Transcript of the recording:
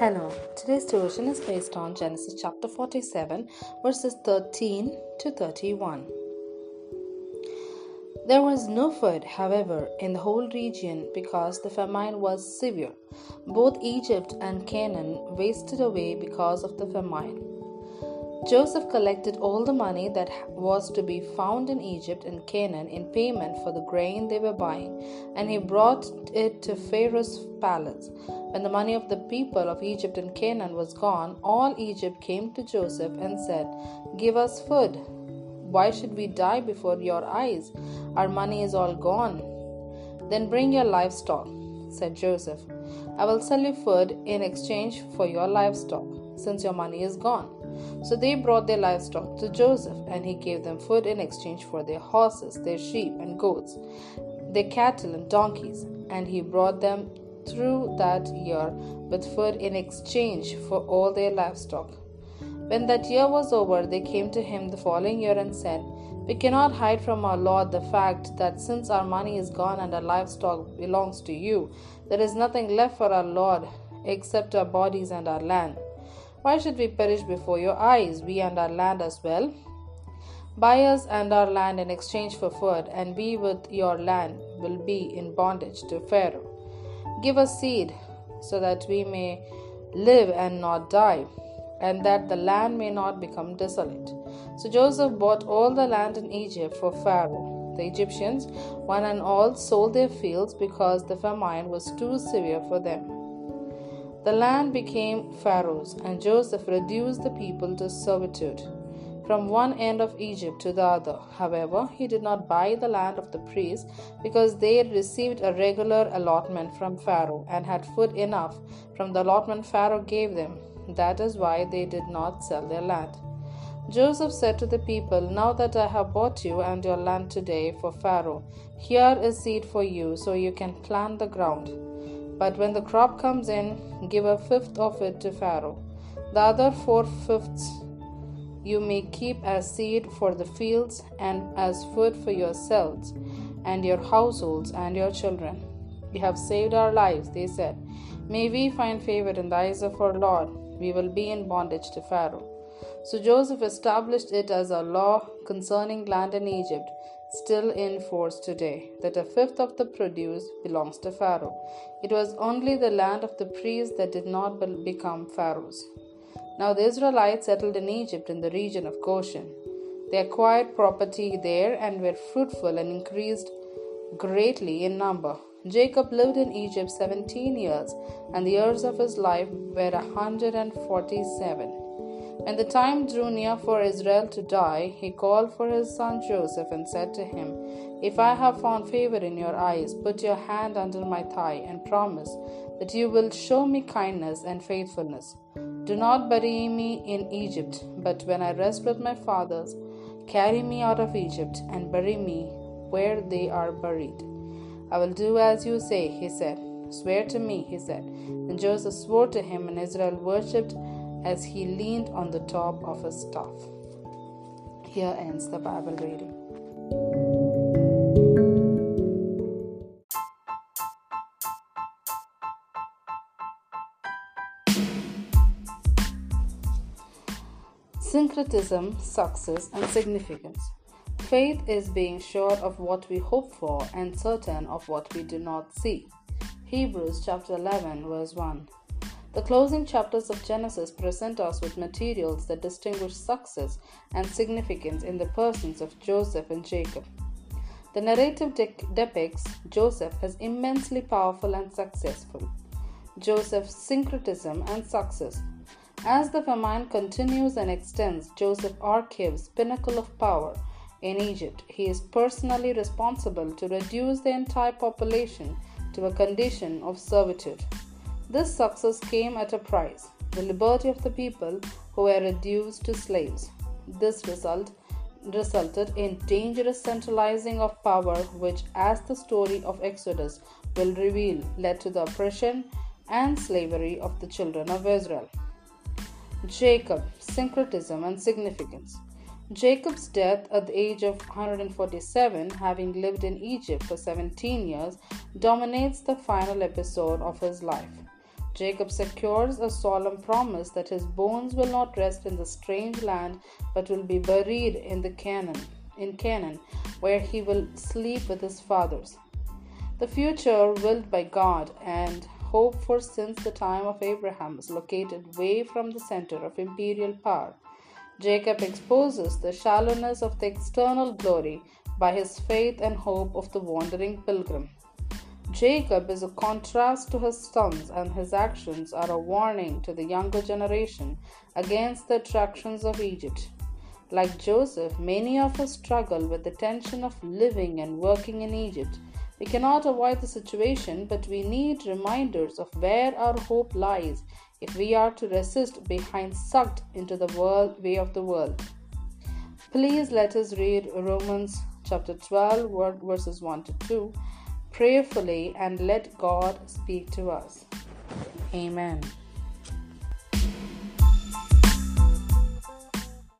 Hello, today's devotion is based on Genesis chapter 47, verses 13 to 31. There was no food, however, in the whole region because the famine was severe. Both Egypt and Canaan wasted away because of the famine. Joseph collected all the money that was to be found in Egypt and Canaan in payment for the grain they were buying, and he brought it to Pharaoh's palace. When the money of the people of Egypt and Canaan was gone, all Egypt came to Joseph and said, Give us food. Why should we die before your eyes? Our money is all gone. Then bring your livestock, said Joseph. I will sell you food in exchange for your livestock, since your money is gone. So they brought their livestock to Joseph, and he gave them food in exchange for their horses, their sheep and goats, their cattle and donkeys, and he brought them through that year with food in exchange for all their livestock. When that year was over, they came to him the following year and said, We cannot hide from our Lord the fact that since our money is gone and our livestock belongs to you, there is nothing left for our Lord except our bodies and our land. Why should we perish before your eyes, we and our land as well? Buy us and our land in exchange for food, and we with your land will be in bondage to Pharaoh. Give us seed, so that we may live and not die, and that the land may not become desolate. So Joseph bought all the land in Egypt for Pharaoh. The Egyptians, one and all, sold their fields because the famine was too severe for them. The land became Pharaoh's, and Joseph reduced the people to servitude from one end of Egypt to the other. However, he did not buy the land of the priests because they received a regular allotment from Pharaoh and had food enough from the allotment Pharaoh gave them. That is why they did not sell their land. Joseph said to the people, Now that I have bought you and your land today for Pharaoh, here is seed for you, so you can plant the ground. But when the crop comes in, give a fifth of it to Pharaoh. The other four fifths you may keep as seed for the fields and as food for yourselves and your households and your children. You have saved our lives, they said. May we find favor in the eyes of our Lord. We will be in bondage to Pharaoh. So Joseph established it as a law concerning land in Egypt still in force today, that a fifth of the produce belongs to Pharaoh. It was only the land of the priests that did not become Pharaoh's. Now the Israelites settled in Egypt in the region of Goshen. They acquired property there and were fruitful and increased greatly in number. Jacob lived in Egypt 17 years, and the years of his life were 147. When the time drew near for Israel to die, he called for his son Joseph and said to him, If I have found favor in your eyes, put your hand under my thigh and promise that you will show me kindness and faithfulness. Do not bury me in Egypt, but when I rest with my fathers, carry me out of Egypt and bury me where they are buried. I will do as you say, he said. Swear to me, he said. Then Joseph swore to him, and Israel worshipped as he leaned on the top of his staff. Here ends the Bible reading. Syncretism, success, and significance. Faith is being sure of what we hope for and certain of what we do not see. Hebrews chapter 11, verse 1. The closing chapters of Genesis present us with materials that distinguish success and significance in the persons of Joseph and Jacob. The narrative de- depicts Joseph as immensely powerful and successful. Joseph's syncretism and success. As the famine continues and extends, Joseph archives pinnacle of power in Egypt. He is personally responsible to reduce the entire population to a condition of servitude. This success came at a price the liberty of the people who were reduced to slaves. This result resulted in dangerous centralizing of power, which, as the story of Exodus will reveal, led to the oppression and slavery of the children of Israel. Jacob, syncretism and significance. Jacob's death at the age of 147, having lived in Egypt for 17 years, dominates the final episode of his life. Jacob secures a solemn promise that his bones will not rest in the strange land but will be buried in the Canaan, in Canaan, where he will sleep with his fathers. The future willed by God and hoped for since the time of Abraham is located way from the center of imperial power. Jacob exposes the shallowness of the external glory by his faith and hope of the wandering pilgrim. Jacob is a contrast to his sons, and his actions are a warning to the younger generation against the attractions of Egypt. Like Joseph, many of us struggle with the tension of living and working in Egypt we cannot avoid the situation, but we need reminders of where our hope lies if we are to resist being sucked into the world way of the world. Please let us read Romans chapter 12 verses 1 to 2 prayerfully and let God speak to us. Amen.